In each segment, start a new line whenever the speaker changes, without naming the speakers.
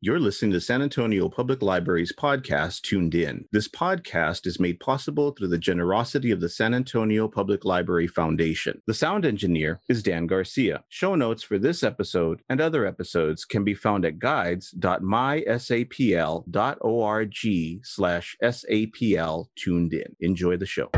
You're listening to San Antonio Public Library's podcast, Tuned In. This podcast is made possible through the generosity of the San Antonio Public Library Foundation. The sound engineer is Dan Garcia. Show notes for this episode and other episodes can be found at guides.mysapl.org slash SAPL tuned in. Enjoy the show.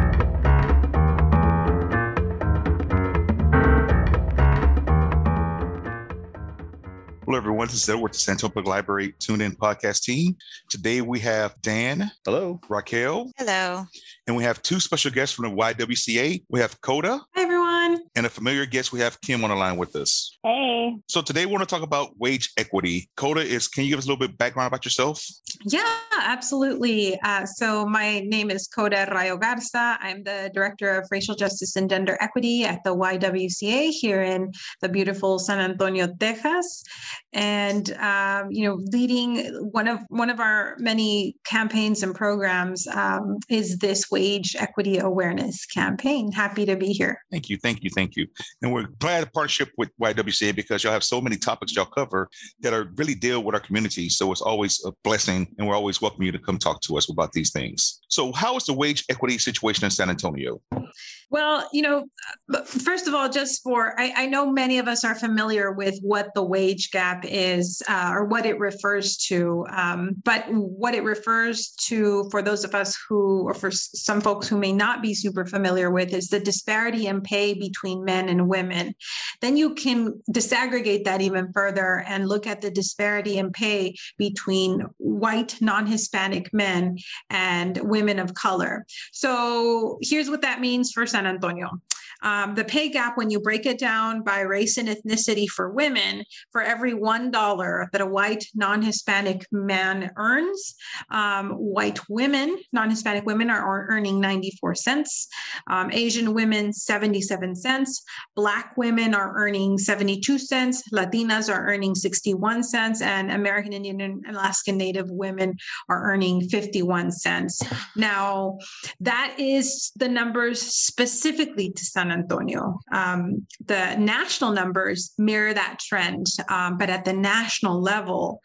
Hello, everyone. This is Edward with the San Antonio Public Library Tune In podcast team. Today we have Dan.
Hello.
Raquel.
Hello.
And we have two special guests from the YWCA. We have Coda.
Hi, everyone.
And a familiar guest, we have Kim on the line with us.
Hey.
So today we want to talk about wage equity. Coda is, can you give us a little bit background about yourself?
Yeah, absolutely. Uh, so my name is Coda Rayo Garza. I'm the Director of Racial Justice and Gender Equity at the YWCA here in the beautiful San Antonio, Texas. And um, you know, leading one of one of our many campaigns and programs um, is this wage equity awareness campaign. Happy to be here.
Thank you, thank you, thank you. And we're glad to partnership with YWCA because y'all have so many topics y'all cover that are really deal with our community. So it's always a blessing, and we're always welcome you to come talk to us about these things. So, how is the wage equity situation in San Antonio?
Well, you know, first of all, just for I, I know many of us are familiar with what the wage gap is uh, or what it refers to, um, but what it refers to for those of us who, or for some folks who may not be super familiar with, is the disparity in pay between men and women. Then you can disaggregate that even further and look at the disparity in pay between white non-Hispanic men and women of color. So here's what that means for San Antonio. Um, the pay gap, when you break it down by race and ethnicity for women, for every $1 that a white non Hispanic man earns, um, white women, non Hispanic women, are earning 94 cents, um, Asian women, 77 cents, Black women are earning 72 cents, Latinas are earning 61 cents, and American Indian and Alaskan Native women are earning 51 cents. Now, that is the numbers specifically to San Antonio. Um, the national numbers mirror that trend, um, but at the national level,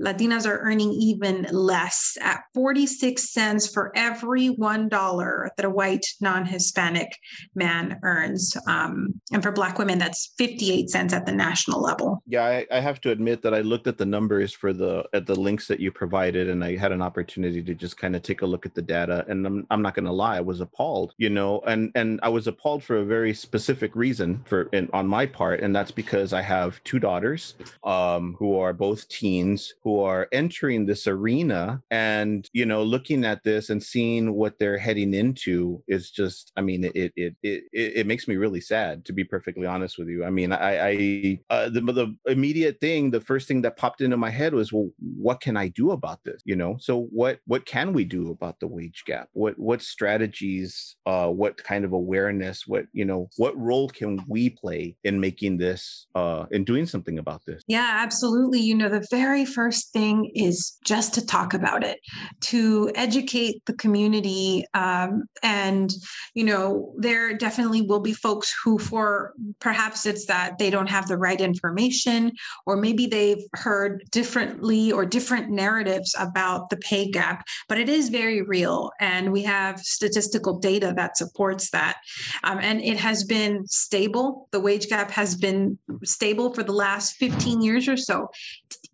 Latinas are earning even less at 46 cents for every $1 that a white non Hispanic man earns. Um, and for Black women, that's 58 cents at the national level.
Yeah, I, I have to admit that I looked at the numbers for the at the links that you provided, and I had an opportunity to just kind of take a look at the data. And I'm, I'm not going to lie, I was appalled, you know, and and I was appalled for a very specific reason for in, on my part, and that's because I have two daughters um, who are both teens who are entering this arena, and you know, looking at this and seeing what they're heading into is just, I mean, it it it it, it makes me really sad to be perfectly honest with you. I mean, I I uh, the the immediate thing, the first thing that popped into my head was, well, what can I do about this? You know, so what what can we do about the wage gap? What what strategies? Uh, what kind of awareness? What you know, what role can we play in making this, uh, in doing something about this?
Yeah, absolutely. You know, the very first thing is just to talk about it, to educate the community. Um, and, you know, there definitely will be folks who, for perhaps it's that they don't have the right information, or maybe they've heard differently or different narratives about the pay gap, but it is very real. And we have statistical data that supports that. Um, and it has been stable. The wage gap has been stable for the last 15 years or so,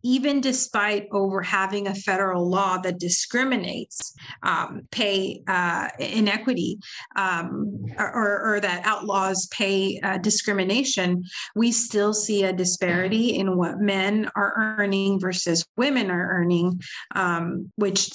even despite over having a federal law that discriminates um, pay uh, inequity um, or, or, that outlaws pay uh, discrimination. We still see a disparity in what men are earning versus women are earning, um, which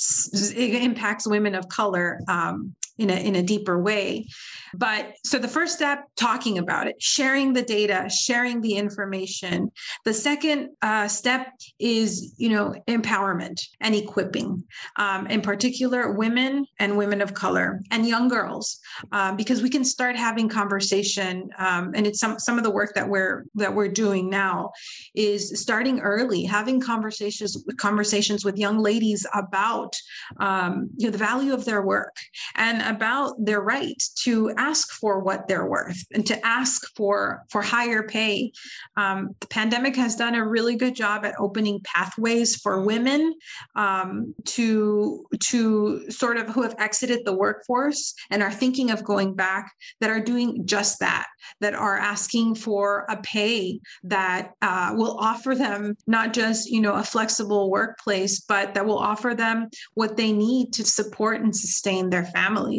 impacts women of color um, in a, in a deeper way. But so the first step, talking about it, sharing the data, sharing the information. The second uh, step is, you know, empowerment and equipping, um, in particular, women and women of color and young girls, um, because we can start having conversation. Um, and it's some some of the work that we're that we're doing now is starting early, having conversations conversations with young ladies about um, you know the value of their work and about their right to ask for what they're worth and to ask for for higher pay. Um, the pandemic has done a really good job at opening pathways for women um, to to sort of who have exited the workforce and are thinking of going back that are doing just that that are asking for a pay that uh, will offer them not just you know a flexible workplace but that will offer them what they need to support and sustain their families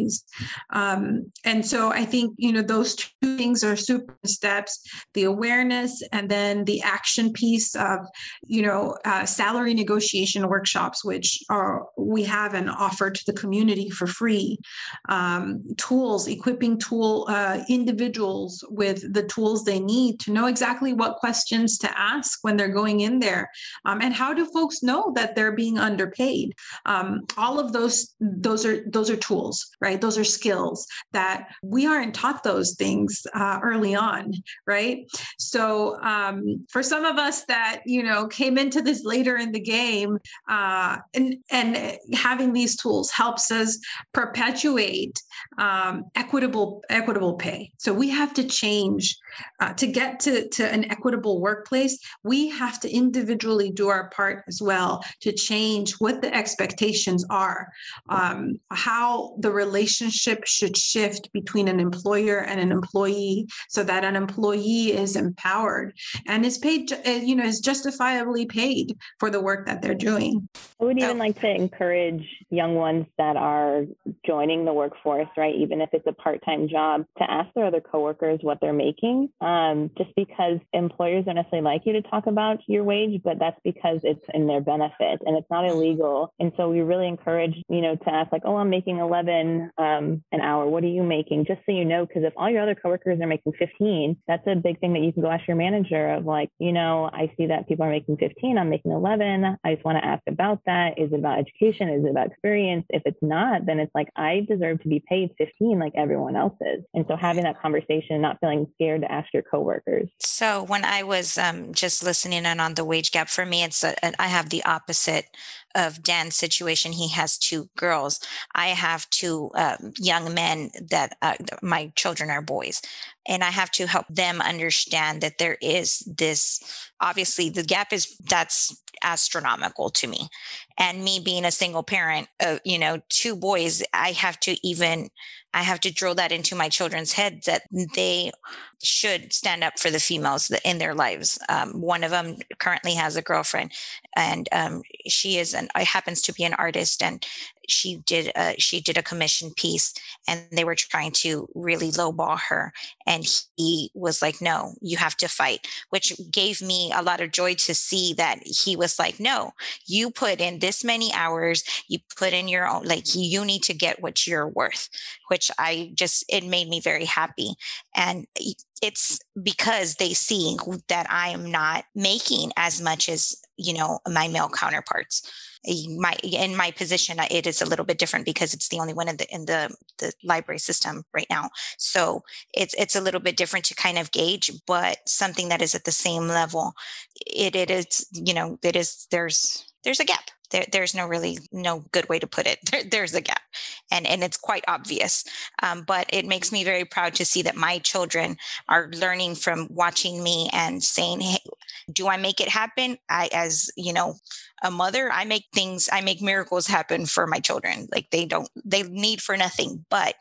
um, and so i think you know those two things are super steps the awareness and then the action piece of you know uh, salary negotiation workshops which are we have and offer to the community for free. Um, tools equipping tool uh, individuals with the tools they need to know exactly what questions to ask when they're going in there um, and how do folks know that they're being underpaid? Um, all of those those are those are tools right? Those are skills that we aren't taught those things uh, early on right? So um, for some of us that you know came into this later in the game uh, and and having these tools helps us perpetuate um, equitable equitable pay. So we have to change uh, to get to, to an equitable workplace, we have to individually do our part as well to change what the expectations are, um, how the relationship should shift between an employer and an employee so that an employee is empowered and is paid, uh, you know, is justifiably paid for the work that they're doing.
I would even like to encourage young ones that are joining the workforce, right? Even if it's a part time job, to ask their other coworkers what they're making um, just because employers don't necessarily like you to talk about your wage, but that's because it's in their benefit and it's not illegal. And so we really encourage, you know, to ask like, oh, I'm making 11 um, an hour. What are you making? Just so you know, because if all your other coworkers are making 15, that's a big thing that you can go ask your manager of like, you know, I see that people are making 15, I'm making 11. I just want to ask about that. Is it about education? Is it about experience? If it's not, then it's like, I deserve to be paid 15 like everyone else is. And so having that conversation, not feeling scared to ask your coworkers?
So when I was um, just listening in on the wage gap, for me, it's a, I have the opposite of Dan's situation. He has two girls. I have two um, young men that uh, my children are boys, and I have to help them understand that there is this. Obviously, the gap is that's astronomical to me, and me being a single parent, uh, you know, two boys, I have to even I have to drill that into my children's heads that they should stand up for the females in their lives. Um, one of them currently has a girlfriend, and um, she is an happens to be an artist, and she did a, she did a commission piece and they were trying to really lowball her and he was like no you have to fight which gave me a lot of joy to see that he was like no you put in this many hours you put in your own like you need to get what you're worth which i just it made me very happy. And it's because they see that i am not making as much as you know my male counterparts my in my position it is a little bit different because it's the only one in the in the the library system right now. So it's it's a little bit different to kind of gauge but something that is at the same level it it is you know it is there's there's a gap. There, there's no really no good way to put it. There, there's a gap. And and it's quite obvious. Um, but it makes me very proud to see that my children are learning from watching me and saying hey do i make it happen? I as you know a mother i make things i make miracles happen for my children. Like they don't they need for nothing but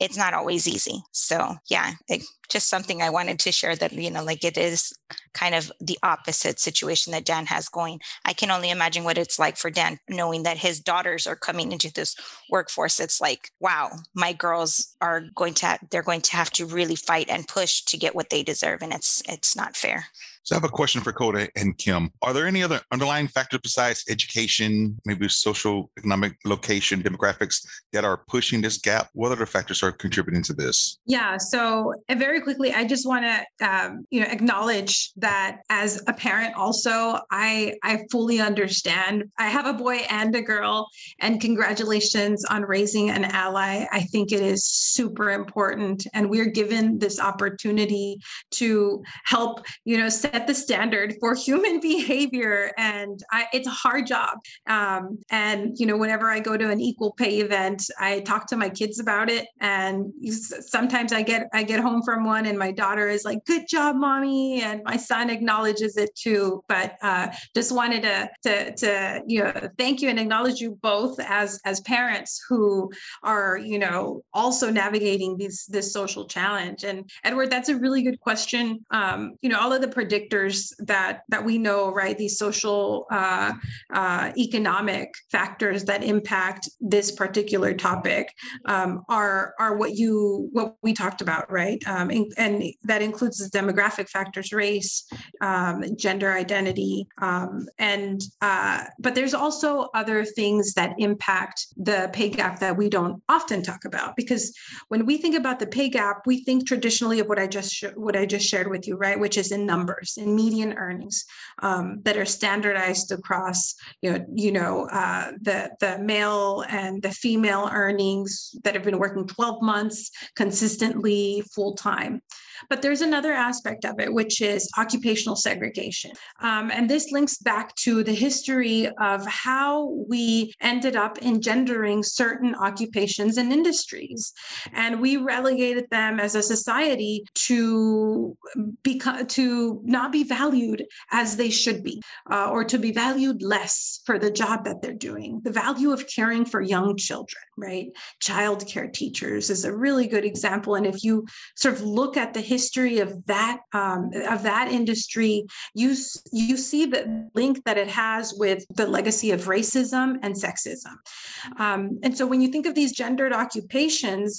it's not always easy. So yeah it, just something i wanted to share that you know like it is kind of the opposite situation that dan has going. I can only imagine what it's like for dan knowing that his daughters are coming into this workforce. It's like wow my girls are going to they're going to have to really fight and push to get what they deserve and it's it's not fair
so I have a question for Coda and Kim. Are there any other underlying factors besides education, maybe social, economic, location, demographics that are pushing this gap? What other factors are contributing to this?
Yeah. So uh, very quickly, I just want to um, you know acknowledge that as a parent, also I I fully understand. I have a boy and a girl, and congratulations on raising an ally. I think it is super important, and we're given this opportunity to help you know set the standard for human behavior and I, it's a hard job. Um, and you know whenever i go to an equal pay event i talk to my kids about it and sometimes i get i get home from one and my daughter is like good job mommy and my son acknowledges it too. But uh, just wanted to, to to you know thank you and acknowledge you both as as parents who are you know also navigating these this social challenge. And edward that's a really good question. Um, you know all of the predictors that that we know right? These social uh, uh, economic factors that impact this particular topic um, are are what you what we talked about right? Um, and, and, that includes the demographic factors race um, gender identity um, and uh, but there's also other things that impact the pay gap that we don't often talk about. Because when we think about the pay gap we think traditionally of what i just sh- what i just shared with you right? Which is in numbers in median earnings um, that are standardized across you know you know uh, the the male and the female earnings that have been working 12 months consistently full time but there's another aspect of it, which is occupational segregation. Um, and this links back to the history of how we ended up engendering certain occupations and industries. And we relegated them as a society to become to not be valued as they should be, uh, or to be valued less for the job that they're doing. The value of caring for young children, right? Child care teachers is a really good example. And if you sort of look at the history of that um, of that industry, you you see the link that it has with the legacy of racism and sexism. Um, and so when you think of these gendered occupations,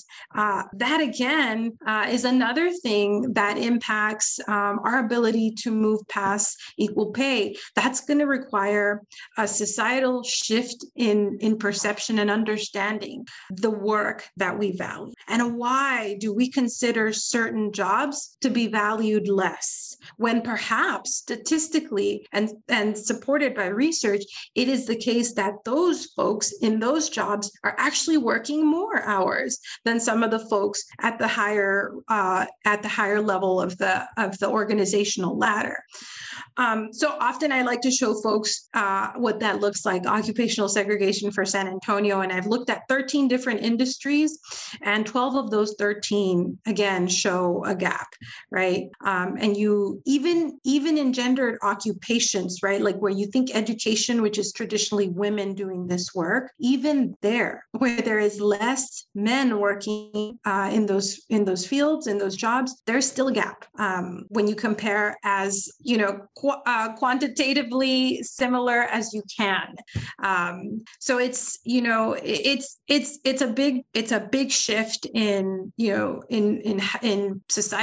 uh, that again uh, is another thing that impacts um, our ability to move past equal pay. That's going to require a societal shift in in perception and understanding the work that we value and why do we consider certain jobs jobs to be valued less when perhaps statistically and, and supported by research, it is the case that those folks in those jobs are actually working more hours than some of the folks at the higher uh, at the higher level of the of the organizational ladder. Um, so often I like to show folks uh, what that looks like occupational segregation for San Antonio. And I've looked at 13 different industries, and 12 of those 13, again, show a gap, right? Um, and you even even in gendered occupations, right? Like where you think education, which is traditionally women doing this work, even there, where there is less men working uh, in those in those fields in those jobs, there's still a gap um, when you compare as you know qu- uh, quantitatively similar as you can. Um, so it's you know it's it's it's a big it's a big shift in you know in in in society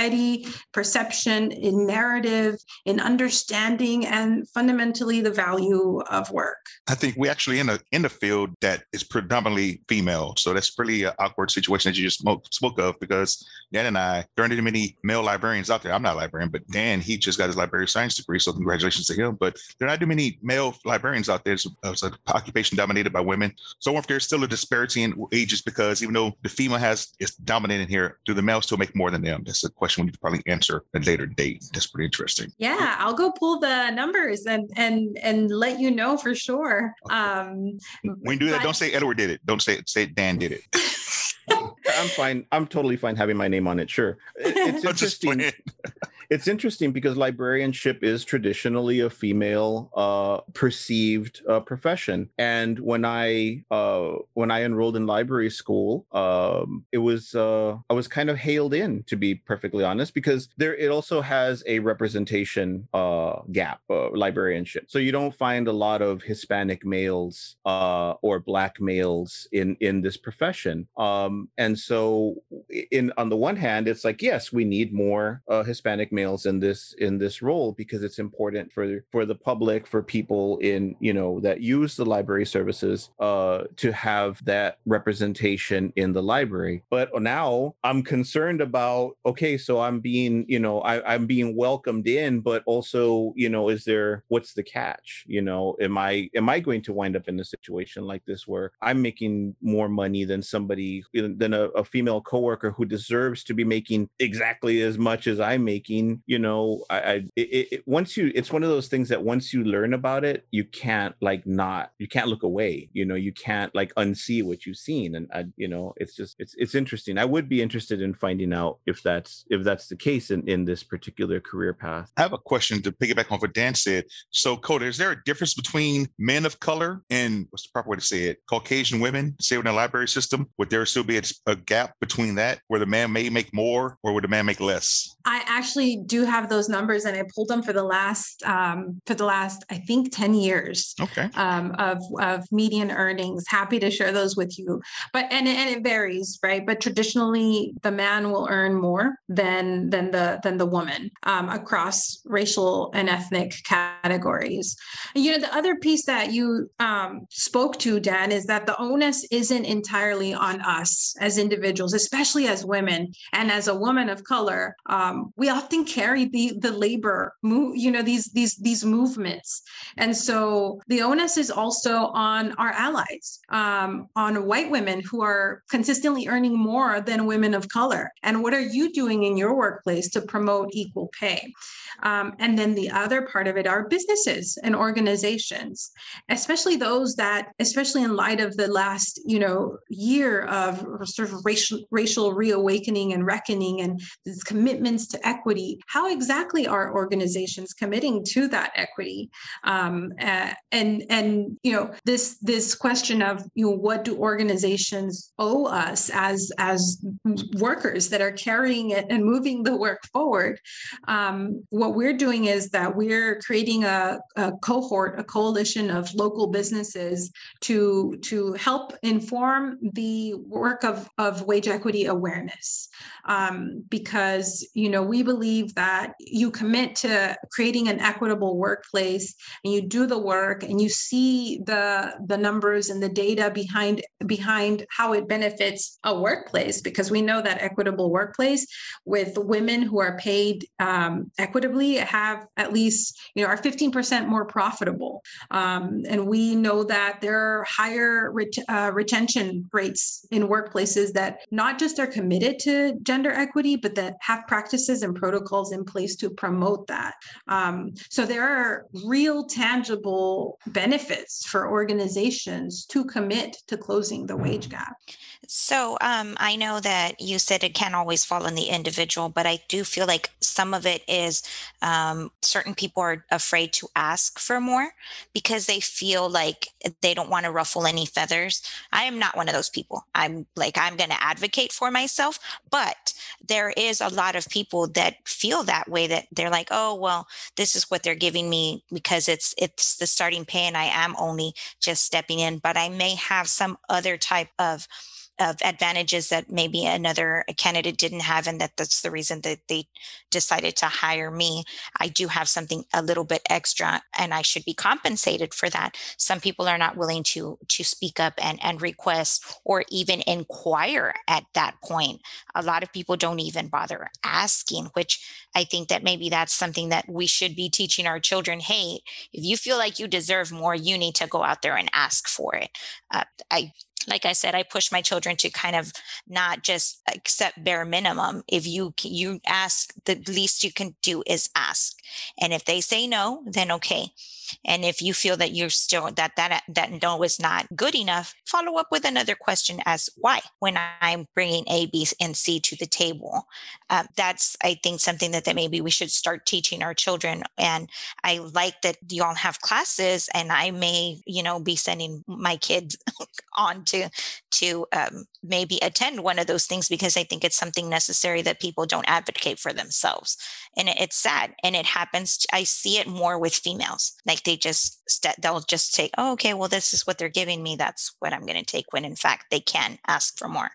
perception in narrative in understanding and fundamentally the value of work.
I think we actually in a in a field that is predominantly female, so that's really an awkward situation that you just spoke, spoke of because Dan and I, there aren't too many male librarians out there. I'm not a librarian, but Dan he just got his library science degree, so congratulations to him. But there are not too many male librarians out there. It's, it's an occupation dominated by women. So I wonder if there's still a disparity in ages because even though the female has is dominating here, do the males still make more than them? That's a question we need to probably answer at a later date. That's pretty interesting.
Yeah, I'll go pull the numbers and and and let you know for sure. Um,
when you do that, but, don't say Edward did it. Don't say say Dan did it.
I'm fine. I'm totally fine having my name on it. Sure. It, it's interesting. it's interesting because librarianship is traditionally a female uh, perceived uh, profession. And when I uh, when I enrolled in library school, um, it was uh, I was kind of hailed in, to be perfectly honest, because there it also has a representation uh, gap, uh, librarianship. So you don't find a lot of Hispanic males or Black males in in this profession. Um, and so, in on the one hand, it's like yes, we need more Hispanic males in this in this role because it's important for for the public for people in you know that use the library services uh, to have that representation in the library. But now i'm concerned about okay so i'm being you know I, i'm being welcomed in but also you know is there what's the catch? You know am i am i going to wind up in a situation like this where i'm making more money than somebody than a, a female coworker who deserves to be making exactly as much as i'm making you know, I, I it, it, once you, it's one of those things that once you learn about it, you can't like not, you can't look away. You know, you can't like unsee what you've seen, and I, you know, it's just, it's, it's interesting. I would be interested in finding out if that's, if that's the case in in this particular career path.
I have a question to piggyback on what Dan said. So, Coda, is there a difference between men of color and what's the proper way to say it? Caucasian women, say in the library system, would there still be a, a gap between that where the man may make more or would the man make less?
I actually do have those numbers, and I pulled them for the last um, for the last I think ten years.
Okay.
Um, of of median earnings. Happy to share those with you, but and and it varies, right? But traditionally, the man will earn more than than the than the woman um, across racial and ethnic categories. And, you know, the other piece that you um, spoke to, Dan, is that the onus isn't entirely on us as individuals, especially as women and as a woman of color. Um, we often carry the the labor, move, you know, these these these movements, and so the onus is also on our allies, um, on white women who are consistently earning more than women of color. And what are you doing in your workplace to promote equal pay? Um, and then the other part of it are businesses and organizations, especially those that, especially in light of the last, you know, year of sort of racial racial reawakening and reckoning and these commitments to equity. How exactly are organizations committing to that equity? Um, uh, and and you know this this question of you know what do organizations owe us as as workers that are carrying it and moving the work forward? Um, what we're doing is that we're creating a, a, cohort, a coalition of local businesses to, to help inform the work of, of wage equity awareness. Um, because, you know, we believe that you commit to creating an equitable workplace and you do the work and you see the, the numbers and the data behind, behind how it benefits a workplace, because we know that equitable workplace with women who are paid um, equitably have at least, you know, are 15% more profitable. Um, and we know that there are higher ret- uh, retention rates in workplaces that not just are committed to gender equity, but that have practices and protocols in place to promote that. Um, so there are real tangible benefits for organizations to commit to closing the wage gap.
So um, I know that you said it can't always fall on the individual, but I do feel like some of it is um, certain people are afraid to ask for more because they feel like they don't want to ruffle any feathers. I am not one of those people. I'm like, I'm going to advocate for myself, but there is a lot of people that feel that way that they're like, oh, well, this is what they're giving me because it's, it's the starting pay and I am only just stepping in, but I may have some other type of of advantages that maybe another uh, candidate didn't have and that that's the reason that they decided to hire me. I do have something a little bit extra and i should be compensated for that. Some people are not willing to to speak up and and request or even inquire at that point. A lot of people don't even bother asking which i think that maybe that's something that we should be teaching our children hey if you feel like you deserve more you need to go out there and ask for it uh, i like I said, I push my children to kind of not just accept bare minimum. If you you ask, the least you can do is ask, and if they say no, then okay. And if you feel that you're still that that that no is not good enough, follow up with another question as why. When I'm bringing A, B, and C to the table, uh, that's I think something that that maybe we should start teaching our children. And I like that you all have classes, and I may you know be sending my kids on to to um, maybe attend one of those things because I think it's something necessary that people don't advocate for themselves. And it's sad, and it happens. I see it more with females. Like like they just st- they'll just say oh okay well this is what they're giving me that's what i'm going to take when in fact they can ask for more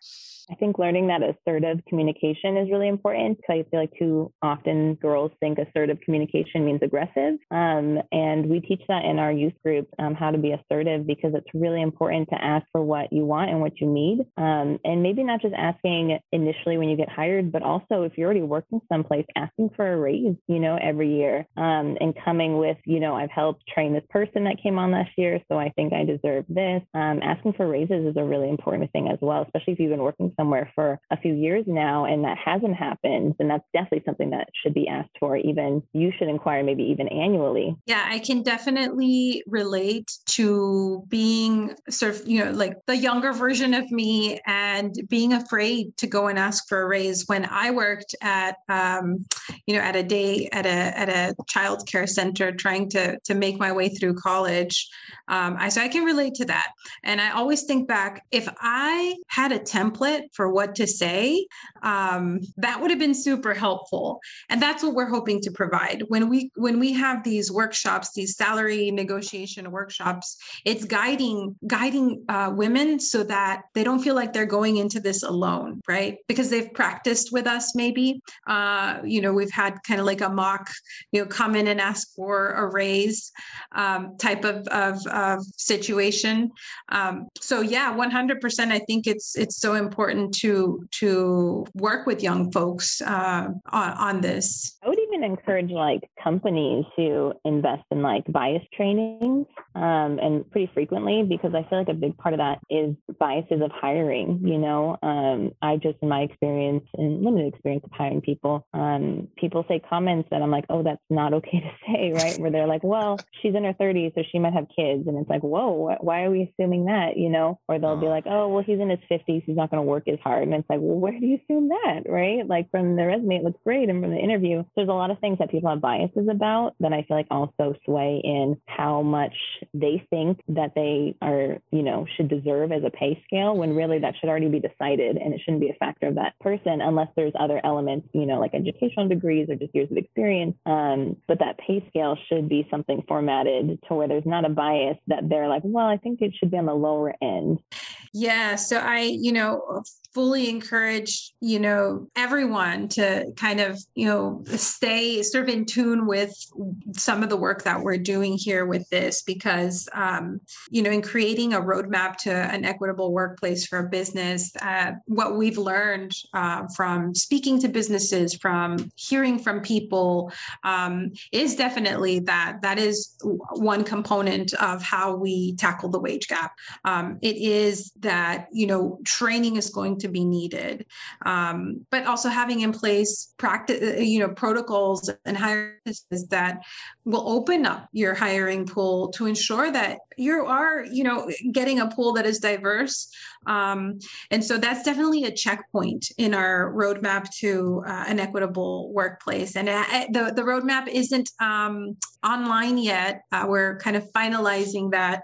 I think learning that assertive communication is really important because I feel like too often girls think assertive communication means aggressive. Um, and we teach that in our youth group um, how to be assertive because it's really important to ask for what you want and what you need. Um, and maybe not just asking initially when you get hired, but also if you're already working someplace, asking for a raise, you know, every year um, and coming with, you know, I've helped train this person that came on last year, so I think I deserve this. Um, asking for raises is a really important thing as well, especially if you've been working somewhere for a few years now and that hasn't happened, then that's definitely something that should be asked for. Even you should inquire, maybe even annually.
Yeah, I can definitely relate to being sort of, you know, like the younger version of me and being afraid to go and ask for a raise when I worked at, um, you know, at a day at a at a child care center trying to to make my way through college. Um, I so I can relate to that, and I always think back if I had a template for what to say, um, that would have been super helpful, and that's what we're hoping to provide when we when we have these workshops, these salary negotiation workshops. It's guiding guiding uh, women so that they don't feel like they're going into this alone, right? Because they've practiced with us, maybe. Uh, you know, we've had kind of like a mock, you know, come in and ask for a raise um, type of, of, of situation. Um, so yeah, 100%. I think it's it's so important to to work with young folks uh, on, on this.
Would encourage like companies to invest in like bias trainings um, and pretty frequently because I feel like a big part of that is biases of hiring. You know, um, I just in my experience and limited experience of hiring people, um, people say comments that I'm like, oh, that's not okay to say, right? Where they're like, well, she's in her 30s, so she might have kids, and it's like, whoa, why are we assuming that? You know, or they'll be like, oh, well, he's in his 50s, he's not going to work as hard, and it's like, well, where do you assume that, right? Like from the resume, it looks great, and from the interview, there's a lot of things that people have biases about that I feel like also sway in how much they think that they are, you know, should deserve as a pay scale when really that should already be decided and it shouldn't be a factor of that person unless there's other elements, you know, like educational degrees or just years of experience. Um, but that pay scale should be something formatted to where there's not a bias that they're like, well, I think it should be on the lower end.
Yeah. So I, you know, fully encourage you know everyone to kind of you know stay sort of in tune with some of the work that we're doing here with this because um, you know in creating a roadmap to an equitable workplace for a business uh, what we've learned uh, from speaking to businesses from hearing from people um, is definitely that that is one component of how we tackle the wage gap. Um, it is that you know training is going to be needed. Um, but also having in place practice uh, you know protocols and hiring that will open up your hiring pool to ensure that you are you know getting a pool that is diverse. Um, and so that's definitely a checkpoint in our roadmap to uh, an equitable workplace. And uh, the, the roadmap isn't um, online yet. Uh, we're kind of finalizing that.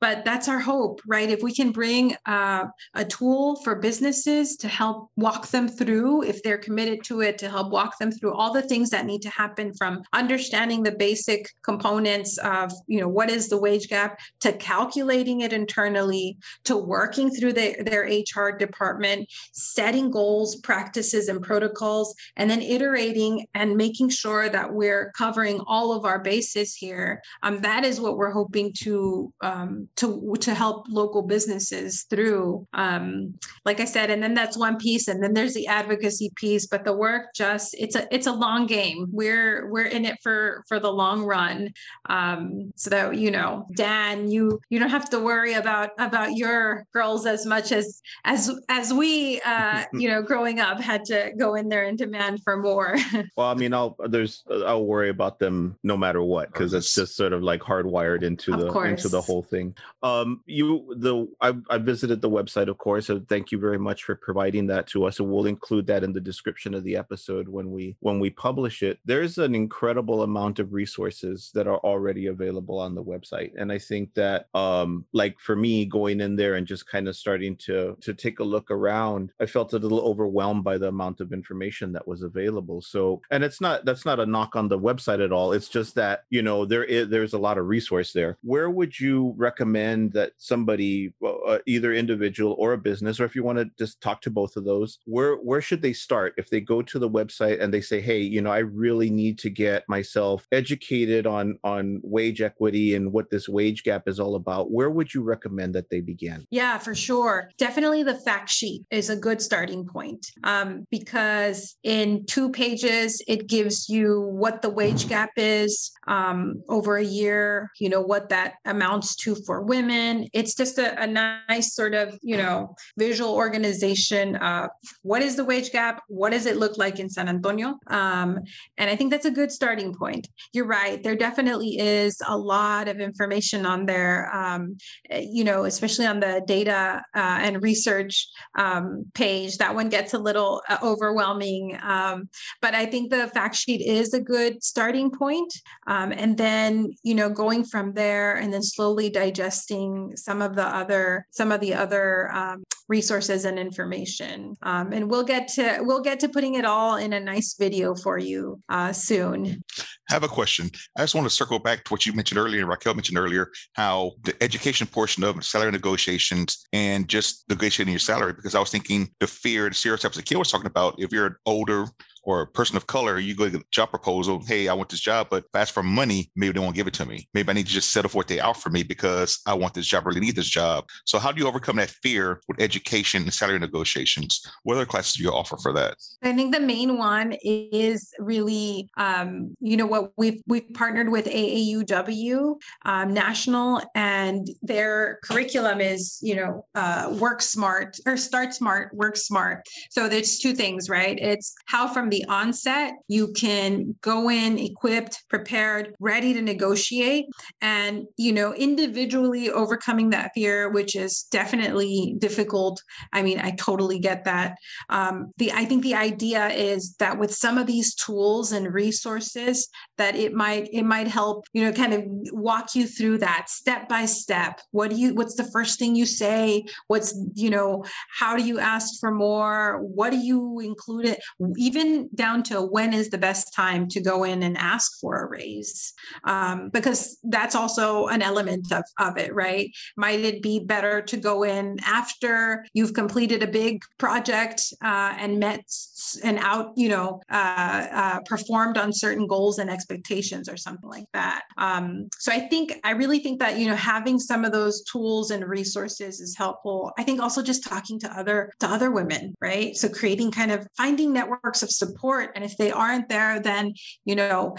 But that's our hope right? If we can bring uh, a tool for businesses to help walk them through if they're committed to it to help walk them through all the things that need to happen from understanding the basic components of you know what is the wage gap to calculating it internally to working through the, their HR department, setting goals, practices, and protocols, and then iterating and making sure that we're covering all of our bases here. Um, that is what we're hoping to um, to to help local businesses through. Um, like I said, and then that's one piece, and then there's the advocacy piece. But the work just it's a it's a long game. We're we're in it for for the long run. Um, so that you know, Dan, you you don't have to worry about about your girls as much as as as we uh you know growing up had to go in there and demand for more.
Well i mean i'll there's i'll worry about them no matter what because it's just sort of like hardwired into of the course. into the whole thing. Um you the I, I visited the website of course so thank you very much for providing that to us and we'll include that in the description of the episode when we when we publish it. There's an incredible amount of resources that are already available on the website and i think that um like for me going in there and just kind of starting to to take a look around i felt a little overwhelmed by the amount of information that was available. So and it's not that's not a knock on the website at all. It's just that you know there is there's a lot of resource there. Where would you recommend that somebody uh, either individual or a business or if you want to just talk to both of those where where should they start? If they go to the website and they say hey you know i really need to get myself educated on on wage equity and what this wage gap is all about where would you recommend that they begin
yeah for sure definitely the fact sheet is a good starting point um, because in two pages it gives you what the wage gap is um, over a year you know what that amounts to for women it's just a, a nice sort of, you know, visual organization. Uh, what is the wage gap? What does it look like in San Antonio? Um, and I think that's a good starting point. You're right. There definitely is a lot of information on there, um, eh, you know, especially on the data uh, and research um, page. That one gets a little uh, overwhelming. Um, but I think the fact sheet is a good starting point. Um, and then, you know, going from there and then slowly digesting some of the other, some of the other um, resources and information. Um, and we'll get to, we'll get to putting it all in a nice video for you uh, soon.
I have a question. I just want to circle back to what you mentioned earlier, Raquel mentioned earlier, how the education portion of salary negotiations and just negotiating your salary, because I was thinking the fear, the stereotypes that Kim was talking about, if you're an older or a person of color, you go get a job proposal, hey, I want this job, but if I ask for money, maybe they won't give it to me. Maybe I need to just settle for what they offer me because I want this job, really need this job. So how do you overcome that fear with education and salary negotiations? What other classes do you offer for that?
I think the main one is really, um, you know, what we've we've partnered with AAUW um, National, and their curriculum is, you know, uh, work smart or start smart, work smart. So there's two things, right? It's how from the onset, you can go in equipped, prepared, ready to negotiate, and you know, individually overcoming that fear, which is definitely difficult. I mean, I totally get that. Um, the I think the idea is that with some of these tools and resources, that it might it might help you know kind of walk you through that step by step. What do you? What's the first thing you say? What's you know? How do you ask for more? What do you include it? Even down to when is the best time to go in and ask for a raise. Um, because that's also an element of, of it right? Might it be better to go in after you've completed a big project uh, and met and out you know uh, uh, performed on certain goals and expectations or something like that. Um, so i think i really think that you know having some of those tools and resources is helpful. I think also just talking to other to other women right? So creating kind of finding networks of support and if they aren't there then you know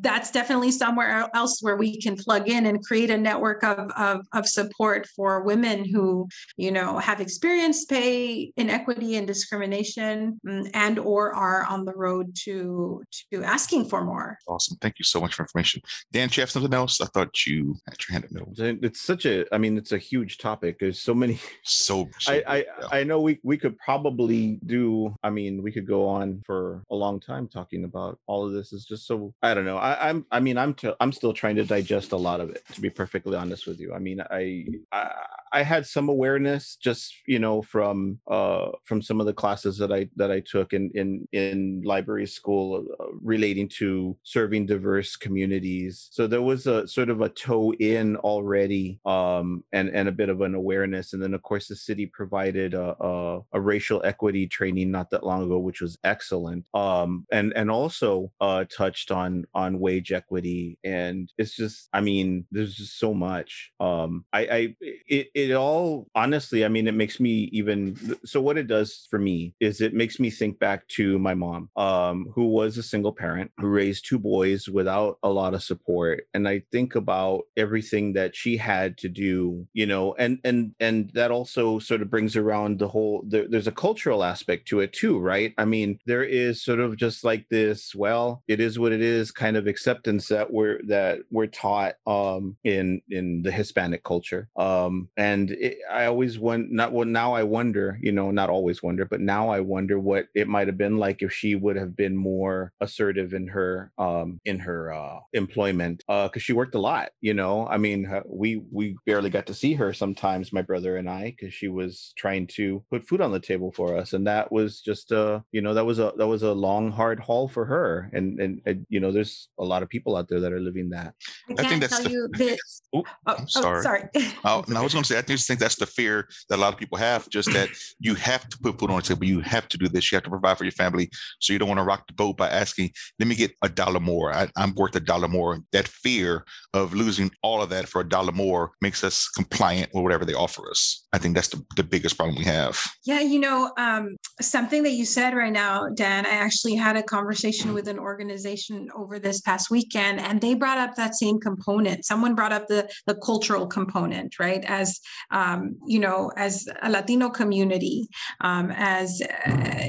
that's definitely somewhere else where we can plug in and create a network of, of, of support for women who you know have experienced pay inequity and discrimination mm, and or are on the road to to asking for more.
Awesome. Thank you so much for information. Dan do you have something else? I thought you had your hand up.
It's such a i mean it's a huge topic. There's so many.
So, so
I, I yeah. i know we we could probably do i mean we could go on for a long time talking about all of this is just so I don't know. I, am I mean I'm I'm still trying to digest a lot of it to be perfectly honest with you. I mean I I, I had some awareness just you know from uh from some of the classes that I that I took in in in library school uh, relating to serving diverse communities. So there was a sort of a toe in already um and and a bit of an awareness and then of course the city provided a, a, a racial equity training not that long ago which was excellent um and and also uh touched on on wage equity and it's just i mean there's just so much um i i it, it all honestly i mean it makes me even so what it does for me is it makes me think back to my mom um who was a single parent who raised two boys without a lot of support and i think about everything that she had to do you know and and and that also sort of brings around the whole there, there's a cultural aspect to it too right? I mean there is is sort of just like this well it is what it is kind of acceptance that we're that we're taught um in in the hispanic culture. Um and it, i always want not well now i wonder you know not always wonder but now i wonder what it might have been like if she would have been more assertive in her um in her uh employment uh because she worked a lot you know? I mean we we barely got to see her sometimes my brother and i because she was trying to put food on the table for us and that was just uh you know that was a that was a long hard haul for her and and, and you know there's a lot of people out there that are living that.
I, I think that's tell the, you this oh,
i'm sorry oh, sorry. oh, no, i was going to say i just think that's the fear that a lot of people have just that you have to put food on the table you have to do this you have to provide for your family so you don't want to rock the boat by asking let me get a dollar more. I, i'm worth a dollar more. That fear of losing all of that for a dollar more makes us compliant with whatever they offer us. I think that's the, the biggest problem we have.
Yeah you know um something that you said right now, Dan. I actually had a conversation with an organization over this past weekend, and they brought up that same component. Someone brought up the the cultural component, right? As um, you know, as a Latino community, um, as uh,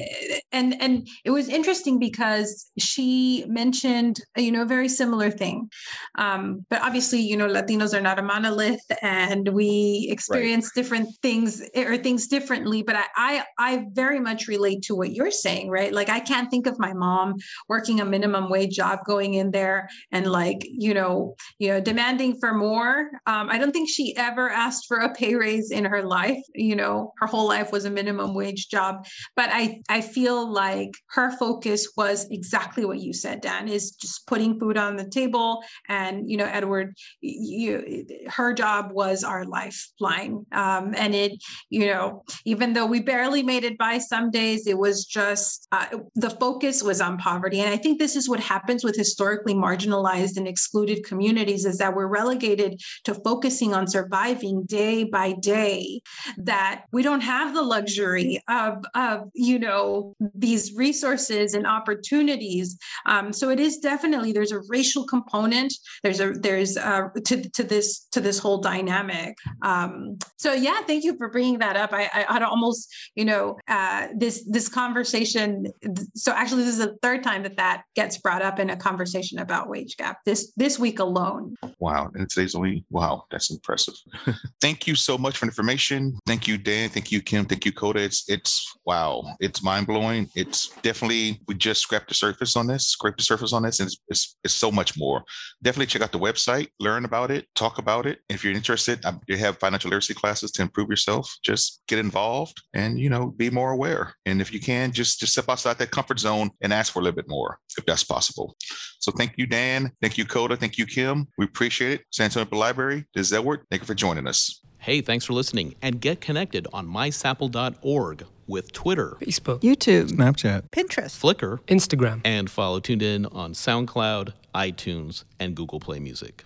and and it was interesting because she mentioned you know a very similar thing, um, but obviously you know Latinos are not a monolith, and we experience right. different things or things differently. But I, I I very much relate to what you're saying, right? Like I can't think of my mom working a minimum wage job, going in there and like you know you know demanding for more. Um, I don't think she ever asked for a pay raise in her life. You know, her whole life was a minimum wage job. But I I feel like her focus was exactly what you said, Dan, is just putting food on the table. And you know, Edward, you her job was our lifeline. Um, and it, you know, even though we barely made it by some days, it was just uh, the focus was on poverty. And I think this is what happens with historically marginalized and excluded communities is that we're relegated to focusing on surviving day by day, that we don't have the luxury of, of you know, these resources and opportunities. Um, so it is definitely there's a racial component. There's a there's a, to to this to this whole dynamic. Um, so yeah, thank you for bringing that up. I I, I'd almost you know uh, this this conversation. So actually, this is the third time that that gets brought up in a conversation about wage gap this this week alone.
Wow, and today's only wow, that's impressive. thank you so much for information. Thank you, Dan. Thank you, Kim. Thank you, Coda. It's it's wow, it's mind blowing. It's definitely we just scraped the surface on this, scraped the surface on this, and it's, it's, it's so much more. Definitely check out the website, learn about it, talk about it. If you're interested, um, you have financial literacy classes to improve yourself. Just get involved and you know be more aware. And if you can, just just step outside that comfort zone and ask for a little bit more if that's possible. So thank you, Dan. Thank you, Coda. Thank you, Kim. We appreciate it. San Antonio Library. This is Edward. Thank you for joining us.
Hey, thanks for listening and get connected on mysapl.org with Twitter,
Facebook, YouTube,
Snapchat,
Pinterest,
Flickr,
Instagram,
and follow Tuned In on SoundCloud, iTunes, and Google Play Music.